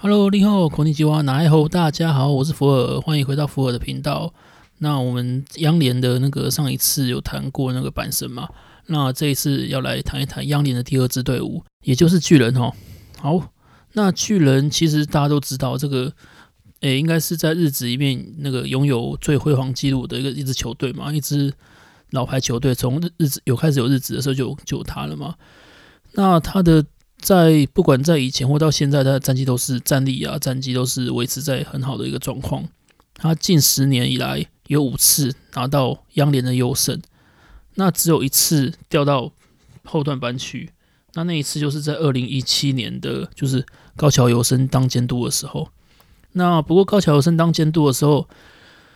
Hello，你好，孔尼基哇，哪一吼？大家好，我是福尔，欢迎回到福尔的频道。那我们央联的那个上一次有谈过那个阪神嘛？那这一次要来谈一谈央联的第二支队伍，也就是巨人哦。好，那巨人其实大家都知道，这个诶，应该是在日职里面那个拥有最辉煌纪录的一个一支球队嘛，一支老牌球队，从日日职有开始有日职的时候就就有他了嘛。那他的。在不管在以前或到现在，他的战绩都是战力啊，战绩都是维持在很好的一个状况。他近十年以来有五次拿到央联的优胜，那只有一次掉到后段班去。那那一次就是在二零一七年的，就是高桥由伸当监督的时候。那不过高桥由伸当监督的时候，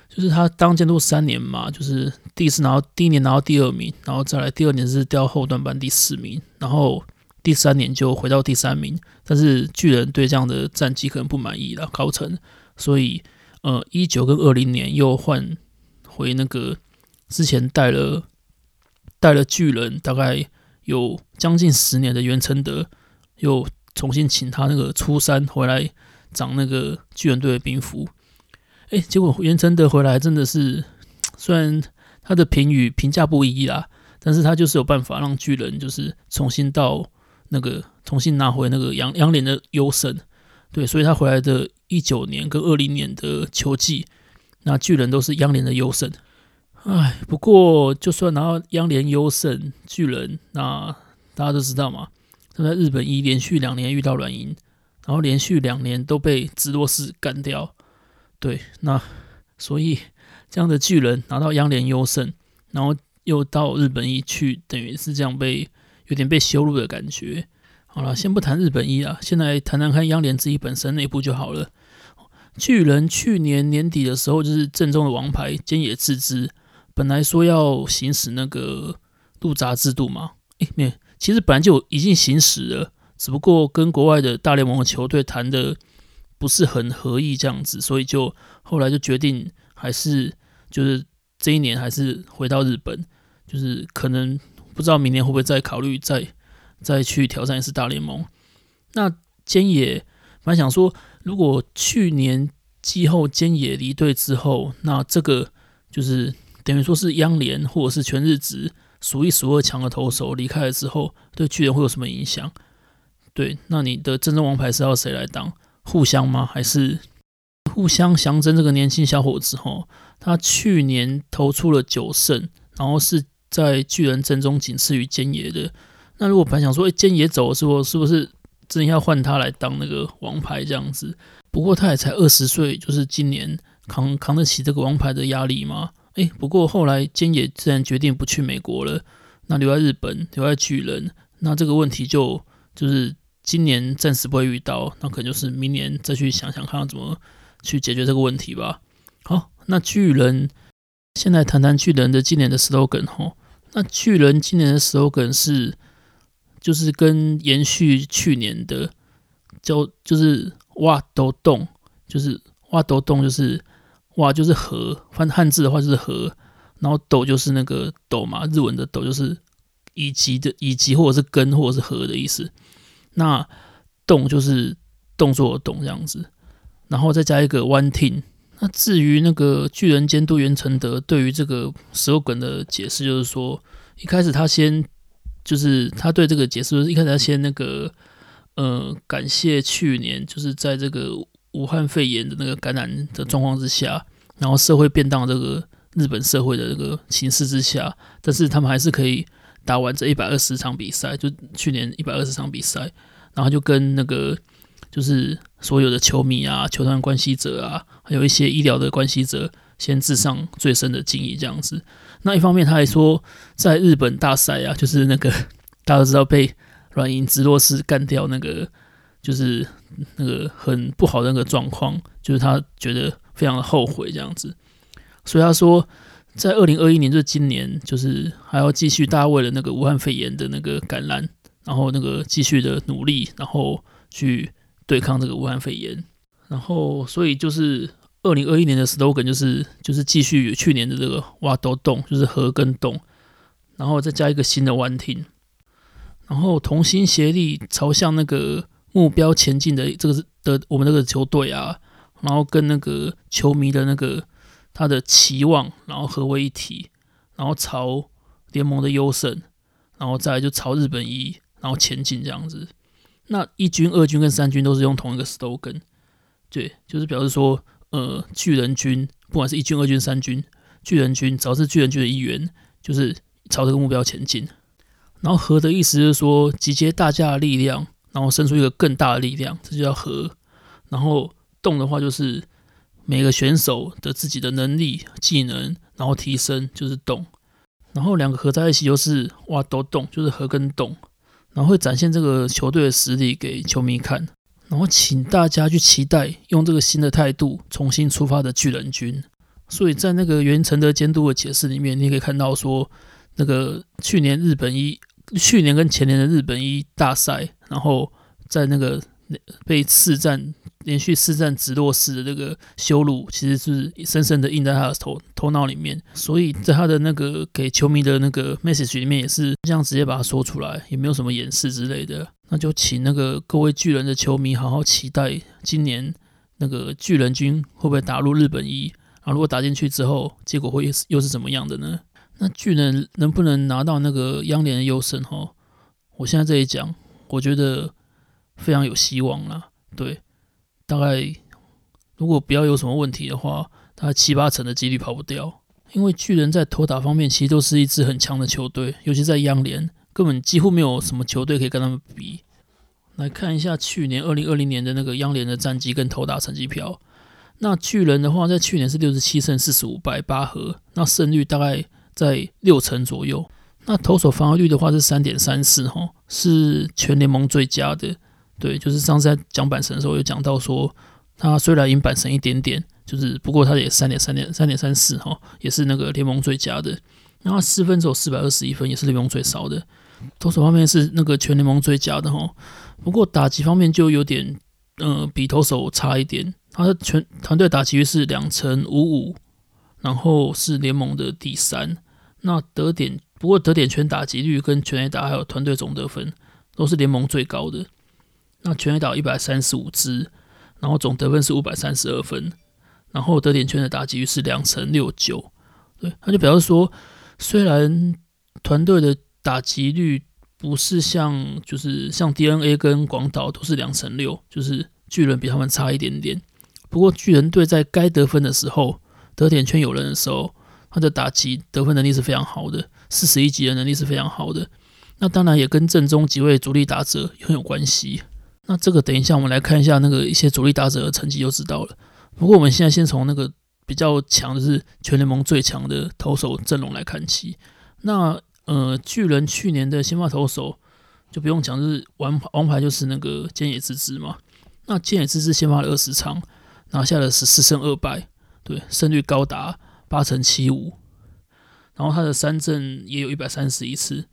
就是他当监督三年嘛，就是第一次拿到第一年拿到第二名，然后再来第二年是掉后段班第四名，然后。第三年就回到第三名，但是巨人对这样的战绩可能不满意了，高层，所以呃，一九跟二零年又换回那个之前带了带了巨人大概有将近十年的袁承德，又重新请他那个出山回来掌那个巨人队的兵符，哎，结果袁承德回来真的是，虽然他的评语评价不一啦，但是他就是有办法让巨人就是重新到。那个重新拿回那个央央联的优胜，对，所以他回来的一九年跟二零年的球季，那巨人都是央联的优胜。哎，不过就算拿到央联优胜，巨人那大家都知道嘛，他在日本一连续两年遇到软银，然后连续两年都被直落士干掉。对，那所以这样的巨人拿到央联优胜，然后又到日本一去，等于是这样被。有点被羞辱的感觉。好了，先不谈日本一啊，先来谈谈看央联自己本身内部就好了。巨人去年年底的时候，就是正宗的王牌菅野智之，本来说要行使那个入闸制度嘛，诶，没有，其实本来就已经行使了，只不过跟国外的大联盟的球队谈的不是很合意这样子，所以就后来就决定还是就是这一年还是回到日本，就是可能。不知道明年会不会再考虑再再去挑战一次大联盟？那菅野本来想说，如果去年季后菅野离队之后，那这个就是等于说是央联或者是全日职数一数二强的投手离开了之后，对巨人会有什么影响？对，那你的真正王牌是要谁来当？互相吗？还是互相翔征这个年轻小伙子？吼，他去年投出了九胜，然后是。在巨人阵中仅次于菅野的，那如果本来想说，诶，菅野走的时候，是不是真要换他来当那个王牌这样子？不过他也才二十岁，就是今年扛扛得起这个王牌的压力吗？诶，不过后来菅野自然决定不去美国了，那留在日本，留在巨人，那这个问题就就是今年暂时不会遇到，那可能就是明年再去想想看怎么去解决这个问题吧。好，那巨人，现在谈谈巨人的今年的 slogan 吼。那巨人今年的 slogan 是，就是跟延续去年的，就就是挖都洞，就是挖都洞，就是挖就是河，翻汉字的话就是河，然后斗就是那个斗嘛，日文的斗就是以及的以及或者是跟或者是和的意思，那动就是动作的动这样子，然后再加一个 One Team。那至于那个巨人监督源承德对于这个 slogan 的解释，就是说一开始他先就是他对这个解释，一开始他先那个呃感谢去年就是在这个武汉肺炎的那个感染的状况之下，然后社会变动这个日本社会的这个形势之下，但是他们还是可以打完这一百二十场比赛，就去年一百二十场比赛，然后就跟那个。就是所有的球迷啊、球团关系者啊，还有一些医疗的关系者，先致上最深的敬意。这样子，那一方面他还说，在日本大赛啊，就是那个 大家都知道被软银直落士干掉那个，就是那个很不好的那个状况，就是他觉得非常的后悔这样子。所以他说，在二零二一年，就是今年，就是还要继续，大家为了那个武汉肺炎的那个感染，然后那个继续的努力，然后去。对抗这个武汉肺炎，然后所以就是二零二一年的 slogan 就是就是继续去年的这个挖斗洞，就是河跟洞，然后再加一个新的 One Team，然后同心协力朝向那个目标前进的这个是的我们那个球队啊，然后跟那个球迷的那个他的期望，然后合为一体，然后朝联盟的优胜，然后再就朝日本一，然后前进这样子。那一军、二军跟三军都是用同一个 slogan，对，就是表示说，呃，巨人军不管是一军、二军、三军，巨人军只要是巨人军的一员，就是朝这个目标前进。然后合的意思就是说，集结大家的力量，然后生出一个更大的力量，这就叫合。然后动的话，就是每个选手的自己的能力、技能，然后提升就是动。然后两个合在一起就是哇都动，就是合跟动，然后会展现这个球队的实力给球迷看。然后请大家去期待用这个新的态度重新出发的巨人军。所以在那个原承德监督的解释里面，你可以看到说，那个去年日本一。去年跟前年的日本一大赛，然后在那个被四战连续四战直落四的这个羞辱，其实是深深的印在他的头头脑里面。所以在他的那个给球迷的那个 message 里面，也是这样直接把它说出来，也没有什么掩饰之类的。那就请那个各位巨人的球迷好好期待今年那个巨人军会不会打入日本一啊？如果打进去之后，结果会又是怎么样的呢？那巨人能不能拿到那个央联的优胜？哈，我现在这里讲，我觉得非常有希望啦。对，大概如果不要有什么问题的话，大概七八成的几率跑不掉。因为巨人在投打方面其实都是一支很强的球队，尤其在央联，根本几乎没有什么球队可以跟他们比。来看一下去年二零二零年的那个央联的战绩跟投打成绩表。那巨人的话，在去年是六十七胜四十五败八和，那胜率大概。在六成左右，那投手防御率的话是三点三四，哈，是全联盟最佳的。对，就是上次在讲阪神的时候有讲到说，他虽然赢阪神一点点，就是不过他也三点三点三点三四，哈，也是那个联盟最佳的。然后失分只有四百二十一分，也是联盟最少的。投手方面是那个全联盟最佳的，哈。不过打击方面就有点，呃，比投手差一点。他的全团队打击率是两成五五。然后是联盟的第三，那得点不过得点圈打击率跟全垒打还有团队总得分都是联盟最高的。那全垒打一百三十五支，然后总得分是五百三十二分，然后得点圈的打击率是两成六九。对，他就表示说，虽然团队的打击率不是像就是像 DNA 跟广岛都是两成六，就是巨人比他们差一点点。不过巨人队在该得分的时候。得点圈有人的时候，他的打击得分能力是非常好的，四十一级的能力是非常好的。那当然也跟正中几位主力打者很有关系。那这个等一下我们来看一下那个一些主力打者的成绩就知道了。不过我们现在先从那个比较强的是全联盟最强的投手阵容来看起。那呃，巨人去年的先发投手就不用讲，就是王王牌就是那个菅野之之嘛。那菅野之之先发了二十场，拿下了十四胜二败。对，胜率高达八成七五，然后他的三振也有一百三十一次，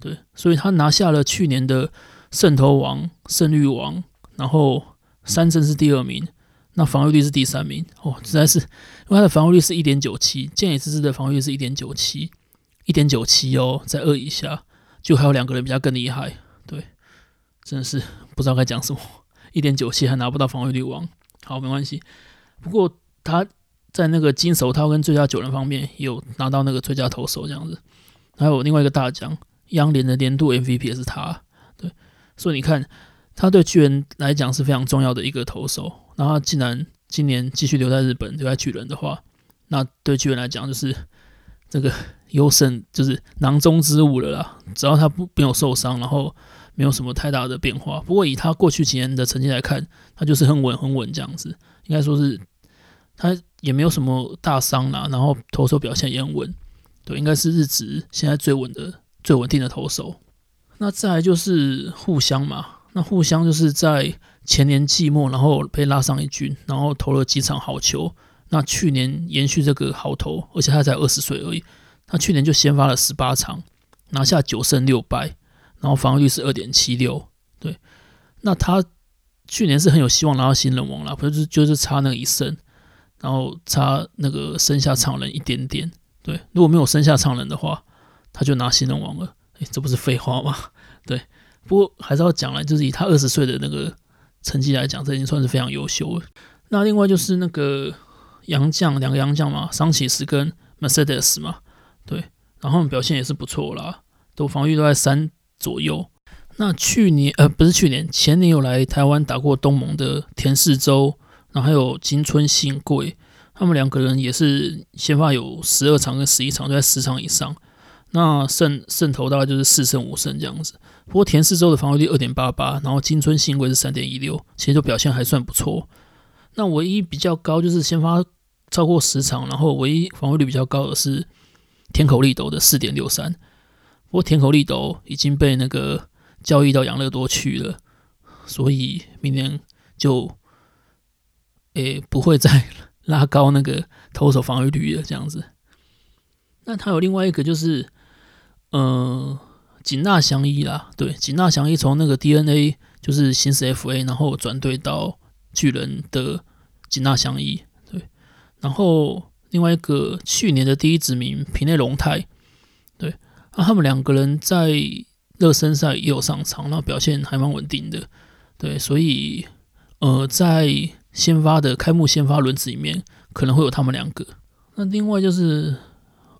对，所以他拿下了去年的胜投王、胜率王，然后三振是第二名，那防御率是第三名，哦，实在是，因为他的防御率是一点九七，菅野之之的防御率是一点九七，一点九七哦，在二以下，就还有两个人比较更厉害，对，真的是不知道该讲什么，一点九七还拿不到防御率王，好，没关系，不过。他在那个金手套跟最佳九人方面有拿到那个最佳投手这样子，还有另外一个大奖，央联的年度 MVP 也是他，对，所以你看他对巨人来讲是非常重要的一个投手，然后他既然今年继续留在日本留在巨人的话，那对巨人来讲就是这个优胜 就是囊中之物了啦，只要他不没有受伤，然后没有什么太大的变化，不过以他过去几年的成绩来看，他就是很稳很稳这样子，应该说是。他也没有什么大伤啦，然后投手表现也很稳，对，应该是日职现在最稳的、最稳定的投手。那再来就是互相嘛，那互相就是在前年季末，然后被拉上一军，然后投了几场好球。那去年延续这个好投，而且他才二十岁而已，他去年就先发了十八场，拿下九胜六败，然后防御率是二点七六。对，那他去年是很有希望拿到新人王啦，不是就是差那一胜。然后差那个生下场人一点点，对，如果没有生下场人的话，他就拿新人王了。诶，这不是废话吗？对，不过还是要讲了，就是以他二十岁的那个成绩来讲，这已经算是非常优秀了。那另外就是那个洋将，两个洋将嘛，桑奇斯跟 Mercedes 嘛，对，然后表现也是不错啦，都防御都在三左右。那去年呃不是去年，前年有来台湾打过东盟的田士周，然后还有金村幸贵，他们两个人也是先发有十二场跟十一场，都在十场以上。那胜胜投大概就是四胜五胜这样子。不过田四周的防御率二点八八，然后金村新贵是三点一六，其实就表现还算不错。那唯一比较高就是先发超过十场，然后唯一防御率比较高的是田口利斗的四点六三。不过田口利斗已经被那个交易到养乐多去了，所以明年就诶、不会再拉高那个投手防御率了。这样子。那他有另外一个就是，呃，锦纳祥一啦，对，锦纳祥一从那个 DNA 就是行使 FA，然后转队到。巨人的锦纳祥一，对，然后另外一个去年的第一指名平内龙太，对，那他们两个人在热身赛也有上场，然后表现还蛮稳定的，对，所以呃，在先发的开幕先发轮子里面可能会有他们两个。那另外就是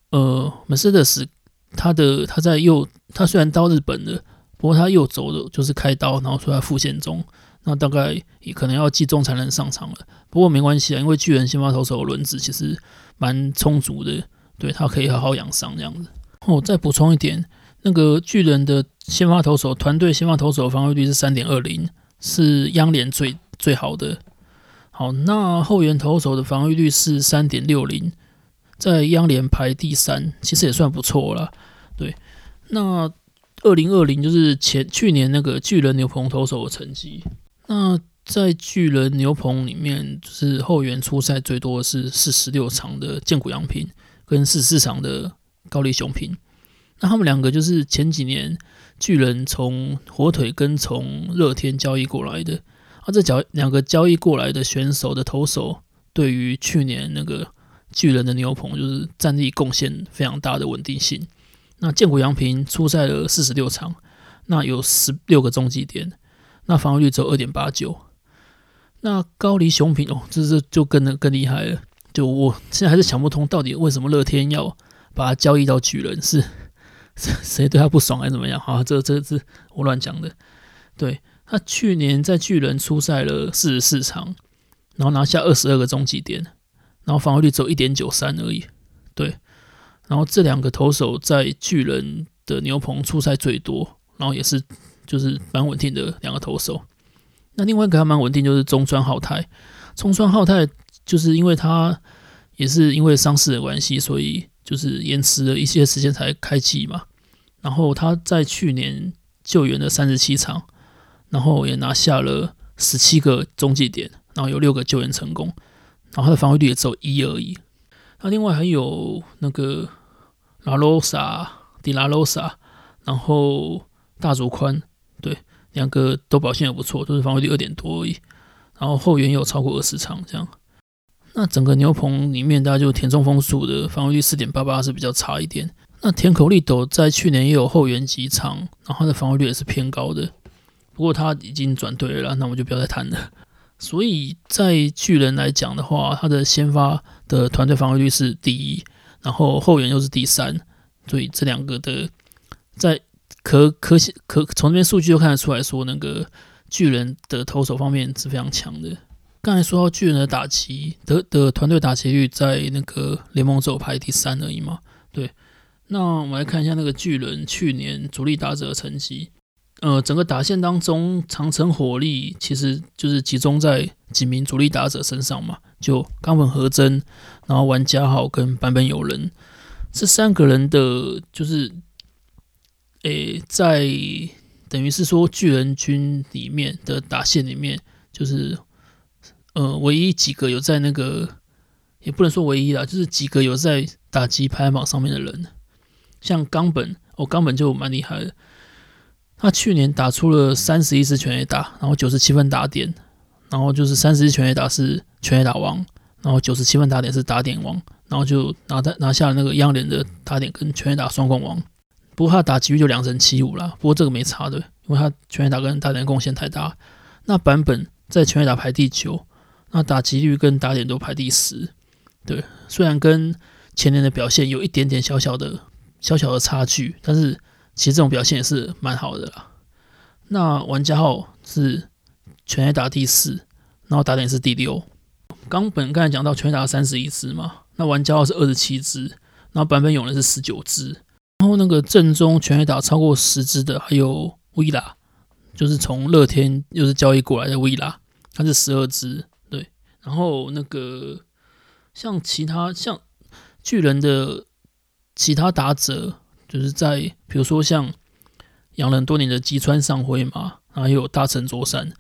呃，Mercedes 他的他在右，他虽然到日本了，不过他右走的就是开刀，然后说在复健中。那大概也可能要季中才能上场了，不过没关系啊，因为巨人先发投手轮子其实蛮充足的，对，他可以好好养伤这样子。哦，再补充一点，那个巨人的先发投手团队先发投手防御率是三点二零，是央联最最好的。好，那后援投手的防御率是三点六零，在央联排第三，其实也算不错了。对，那二零二零就是前去年那个巨人牛棚投手的成绩。那在巨人牛棚里面，就是后援出赛最多的是四十六场的菅谷洋平，跟四十四场的高梨雄平。那他们两个就是前几年巨人从火腿跟从乐天交易过来的。啊，这交两个交易过来的选手的投手，对于去年那个巨人的牛棚就是战力贡献非常大的稳定性。那菅谷洋平出赛了四十六场，那有十六个中继点。那防御率只有二点八九，那高梨雄平哦，这是就更更厉害了。就我现在还是想不通，到底为什么乐天要把他交易到巨人？是谁对他不爽还是怎么样？啊，这这这我乱讲的。对，他去年在巨人出赛了四十四场，然后拿下二十二个中继点，然后防御率只有一点九三而已。对，然后这两个投手在巨人的牛棚出赛最多，然后也是。就是蛮稳定的两个投手，那另外一个还蛮稳定，就是中川浩太。中川浩太就是因为他也是因为伤势的关系，所以就是延迟了一些时间才开季嘛。然后他在去年救援了三十七场，然后也拿下了十七个中继点，然后有六个救援成功，然后他的防御率也只有一而已。那另外还有那个拉罗萨、迪拉罗萨，然后大竹宽。对，两个都表现也不错，都是防御率二点多而已。然后后援有超过二十场这样。那整个牛棚里面，大家就田中丰树的防御率四点八八是比较差一点。那田口丽斗在去年也有后援几场，然后他的防御率也是偏高的。不过他已经转队了，那我们就不要再谈了。所以在巨人来讲的话，他的先发的团队防御率是第一，然后后援又是第三，所以这两个的在。可可可从这边数据就看得出来说，那个巨人的投手方面是非常强的。刚才说到巨人的打击的的团队打击率在那个联盟只有排第三而已嘛。对，那我们来看一下那个巨人去年主力打者的成绩。呃，整个打线当中，长城火力其实就是集中在几名主力打者身上嘛，就冈本和真，然后丸佳浩跟坂本友人这三个人的，就是。诶，在等于是说巨人军里面的打线里面，就是呃，唯一几个有在那个，也不能说唯一啦，就是几个有在打击排行榜上面的人，像冈本，哦，冈本就蛮厉害的，他去年打出了三十一支全垒打，然后九十七分打点，然后就是三十一全垒打是全垒打王，然后九十七分打点是打点王，然后就拿在拿下了那个央联的打点跟全垒打双冠王。不过他打击率就两成七五啦，不过这个没差的，因为他全垒打跟打点贡献太大。那版本在全垒打排第九，那打击率跟打点都排第十。对，虽然跟前年的表现有一点点小小的小小的差距，但是其实这种表现也是蛮好的啦。那玩家号是全垒打第四，然后打点是第六。刚本刚才讲到全垒打三十一支嘛，那玩家号是二十七支，然后版本勇人是十九支。然后那个正中全垒打超过十支的还有威拉，就是从乐天又是交易过来的威拉，他是十二支。对，然后那个像其他像巨人的其他打者，就是在比如说像养了多年的吉川尚辉嘛，然后又有大城卓三，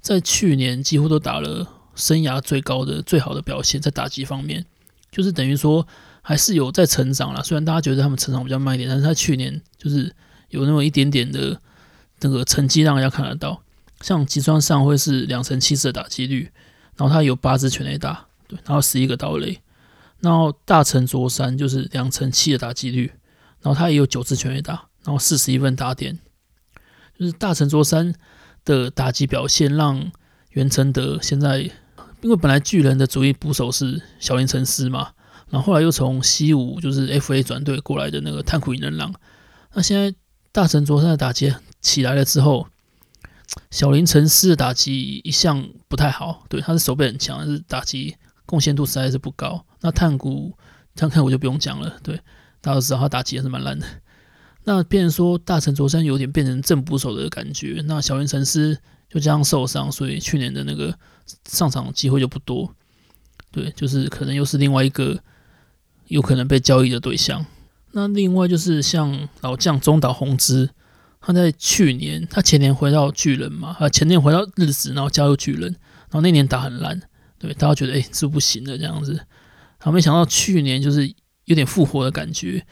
在去年几乎都打了生涯最高的最好的表现，在打击方面，就是等于说。还是有在成长啦，虽然大家觉得他们成长比较慢一点，但是他去年就是有那么一点点的那个成绩让人家看得到。像吉川尚辉是两成七四的打击率，然后他有八支全垒打，对，然后十一个盗垒。然后大城卓三就是两成七的打击率，然后他也有九次全垒打，然后四十一分打点。就是大城卓三的打击表现让袁承德现在，因为本来巨人的主力捕手是小林诚司嘛。然后后来又从西武就是 FA 转队过来的那个炭谷银仁朗，那现在大城卓三的打击起来了之后，小林诚司的打击一向不太好，对，他是守备很强，但是打击贡献度实在是不高。那炭谷，这样看我就不用讲了，对，大家都知道他打击也是蛮烂的。那变成说大城卓三有点变成正捕手的感觉，那小林诚司就这样受伤，所以去年的那个上场机会就不多，对，就是可能又是另外一个。有可能被交易的对象。那另外就是像老将中岛宏之，他在去年，他前年回到巨人嘛，啊前年回到日职，然后加入巨人，然后那年打很烂，对，大家觉得诶、欸、是不行的这样子。然后没想到去年就是有点复活的感觉，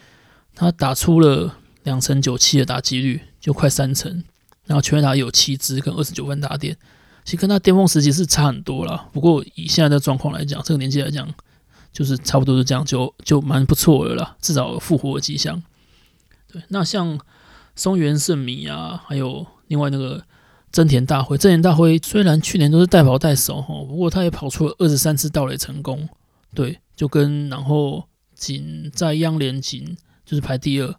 他打出了两成九七的打击率，就快三成，然后全垒打有七支跟二十九分打点，其实跟他巅峰时期是差很多啦。不过以现在的状况来讲，这个年纪来讲。就是差不多是这样，就就蛮不错的了，至少有复活的迹象。对，那像松原圣米啊，还有另外那个真田大辉，真田大辉虽然去年都是带跑带守哈，不过他也跑出了二十三次盗垒成功。对，就跟然后仅在央联仅就是排第二，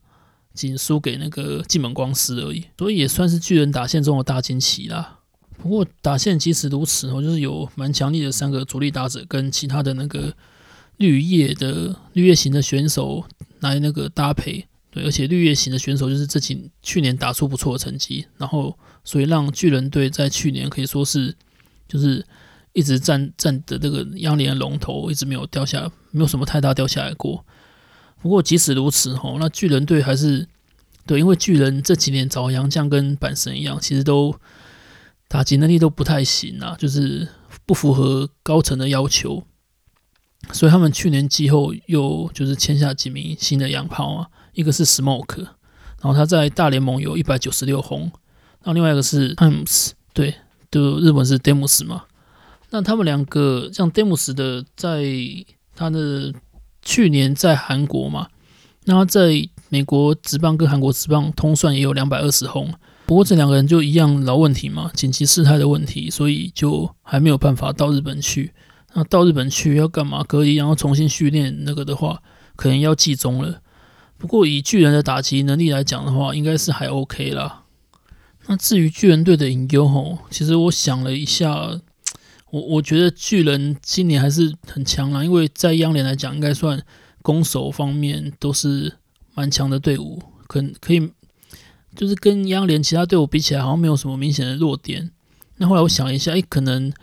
仅输给那个今本光司而已，所以也算是巨人打线中的大惊奇啦。不过打线即使如此哦，就是有蛮强力的三个主力打者跟其他的那个。绿叶的绿叶型的选手来那个搭配，对，而且绿叶型的选手就是这几去年打出不错的成绩，然后所以让巨人队在去年可以说是就是一直站站的这个央联的龙头，一直没有掉下，没有什么太大掉下来过。不过即使如此吼，那巨人队还是对，因为巨人这几年找洋将跟阪神一样，其实都打击能力都不太行啊，就是不符合高层的要求。所以他们去年季后又就是签下几名新的洋炮啊，一个是 Smoke，然后他在大联盟有一百九十六轰，然后另外一个是 Demus，对，就日本是 Demus 嘛。那他们两个像 Demus 的，在他的去年在韩国嘛，那他在美国职棒跟韩国职棒通算也有两百二十轰，不过这两个人就一样老问题嘛，紧急事态的问题，所以就还没有办法到日本去。那到日本去要干嘛？隔离，然后重新训练那个的话，可能要季中了。不过以巨人的打击能力来讲的话，应该是还 OK 啦。那至于巨人队的隐忧吼，其实我想了一下，我我觉得巨人今年还是很强啦，因为在央联来讲，应该算攻守方面都是蛮强的队伍，可可以就是跟央联其他队伍比起来，好像没有什么明显的弱点。那后来我想一下，诶，可能。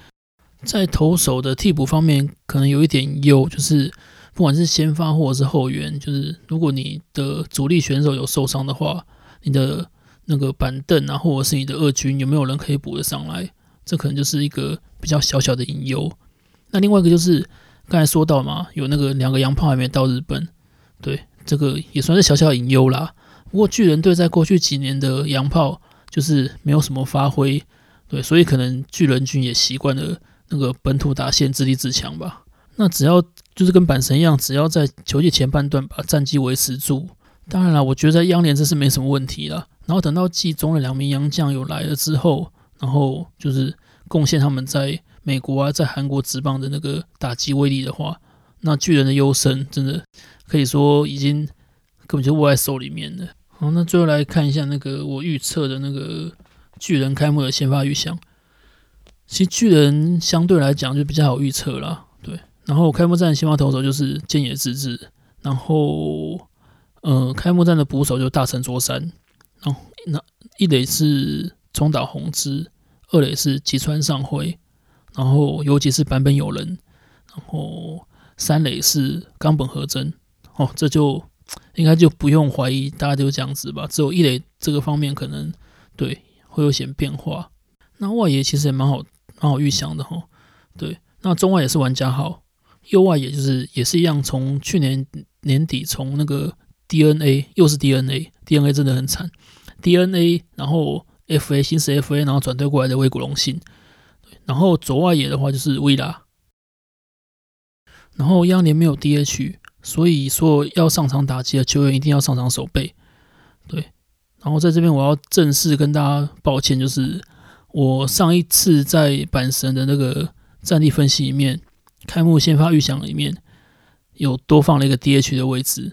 在投手的替补方面，可能有一点优，就是不管是先发或者是后援，就是如果你的主力选手有受伤的话，你的那个板凳啊，或者是你的二军有没有人可以补得上来，这可能就是一个比较小小的隐忧。那另外一个就是刚才说到嘛，有那个两个洋炮还没到日本，对，这个也算是小小隐忧啦。不过巨人队在过去几年的洋炮就是没有什么发挥，对，所以可能巨人军也习惯了。那个本土打线自立自强吧。那只要就是跟阪神一样，只要在球季前半段把战绩维持住，当然了，我觉得在央联这是没什么问题了。然后等到季中的两名洋将有来了之后，然后就是贡献他们在美国啊，在韩国职棒的那个打击威力的话，那巨人的优胜真的可以说已经根本就握在手里面了。好，那最后来看一下那个我预测的那个巨人开幕的先发预想。其实巨人相对来讲就比较好预测啦，对。然后开幕战先发投手就是建野智志，然后呃，开幕战的捕手就大城卓三，然后那一垒是中岛宏之，二垒是吉川尚辉，然后尤其是坂本友人，然后三垒是冈本和真，哦，这就应该就不用怀疑，大家就这样子吧。只有一垒这个方面可能对会有些变化。那外野其实也蛮好。蛮好预想的哈，对，那中外也是玩家号，右外也就是也是一样，从去年年底从那个 DNA 又是 DNA，DNA 真的很惨，DNA 然后 FA 新式 FA 然后转队过来的威古隆信，然后左外野的话就是维拉。然后央联没有 DH，所以说要上场打击的球员一定要上场守备，对，然后在这边我要正式跟大家抱歉，就是。我上一次在阪神的那个战力分析里面，开幕先发预想里面有多放了一个 DH 的位置，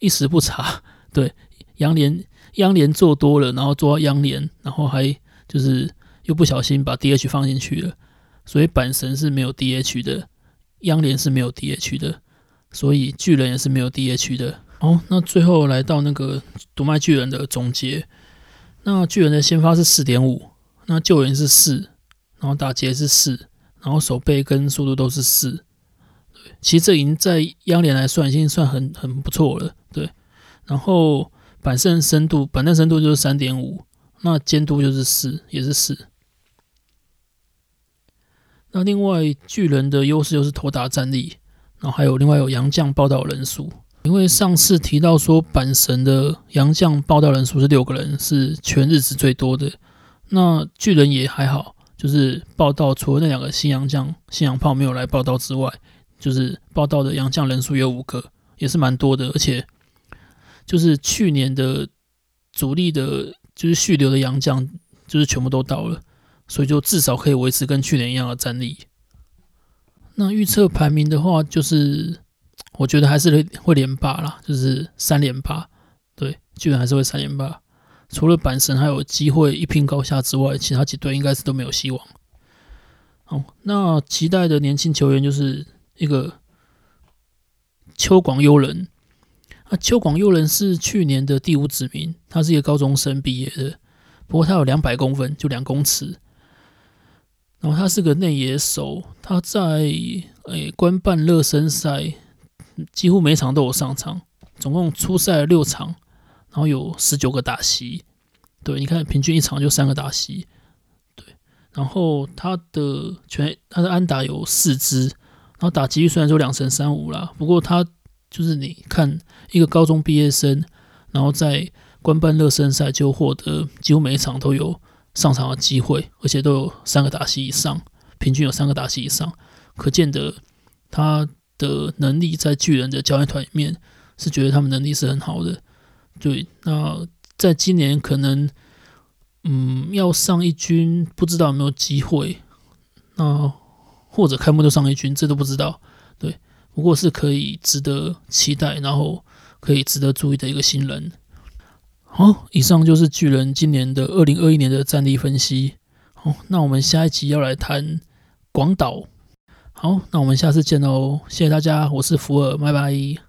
一时不察，对，杨连央联做多了，然后做到央联，然后还就是又不小心把 DH 放进去了，所以阪神是没有 DH 的，央联是没有 DH 的，所以巨人也是没有 DH 的。哦，那最后来到那个读卖巨人的总结，那巨人的先发是四点五。那救援是四，然后打劫是四，然后守备跟速度都是四。对，其实这已经在央联来算，已经算很很不错了。对，然后板凳深度，板凳深度就是三点五，那监督就是四，也是四。那另外巨人的优势就是投打战力，然后还有另外有洋将报道人数，因为上次提到说阪神的洋将报道人数是六个人，是全日职最多的。那巨人也还好，就是报道，除了那两个新洋将、新洋炮没有来报道之外，就是报道的洋将人数有五个，也是蛮多的。而且就是去年的主力的，就是续留的洋将，就是全部都到了，所以就至少可以维持跟去年一样的战力。那预测排名的话，就是我觉得还是会连霸啦，就是三连霸。对，巨人还是会三连霸。除了阪神还有机会一拼高下之外，其他几队应该是都没有希望。好，那期待的年轻球员就是一个秋广优人。秋广佑人是去年的第五指名，他是一个高中生毕业的，不过他有两百公分，就两公尺。然后他是个内野手，他在诶官办热身赛几乎每场都有上场，总共出赛了六场。然后有十九个打席，对，你看平均一场就三个打席，对。然后他的全他的安打有四支，然后打击率虽然说两成三五啦，不过他就是你看一个高中毕业生，然后在官办热身赛就获得几乎每一场都有上场的机会，而且都有三个打席以上，平均有三个打席以上，可见的他的能力在巨人的教练团里面是觉得他们能力是很好的。对，那在今年可能，嗯，要上一军，不知道有没有机会。那或者开幕就上一军，这都不知道。对，不过是可以值得期待，然后可以值得注意的一个新人。好，以上就是巨人今年的二零二一年的战力分析。好，那我们下一集要来谈广岛。好，那我们下次见喽，谢谢大家，我是福尔，拜拜。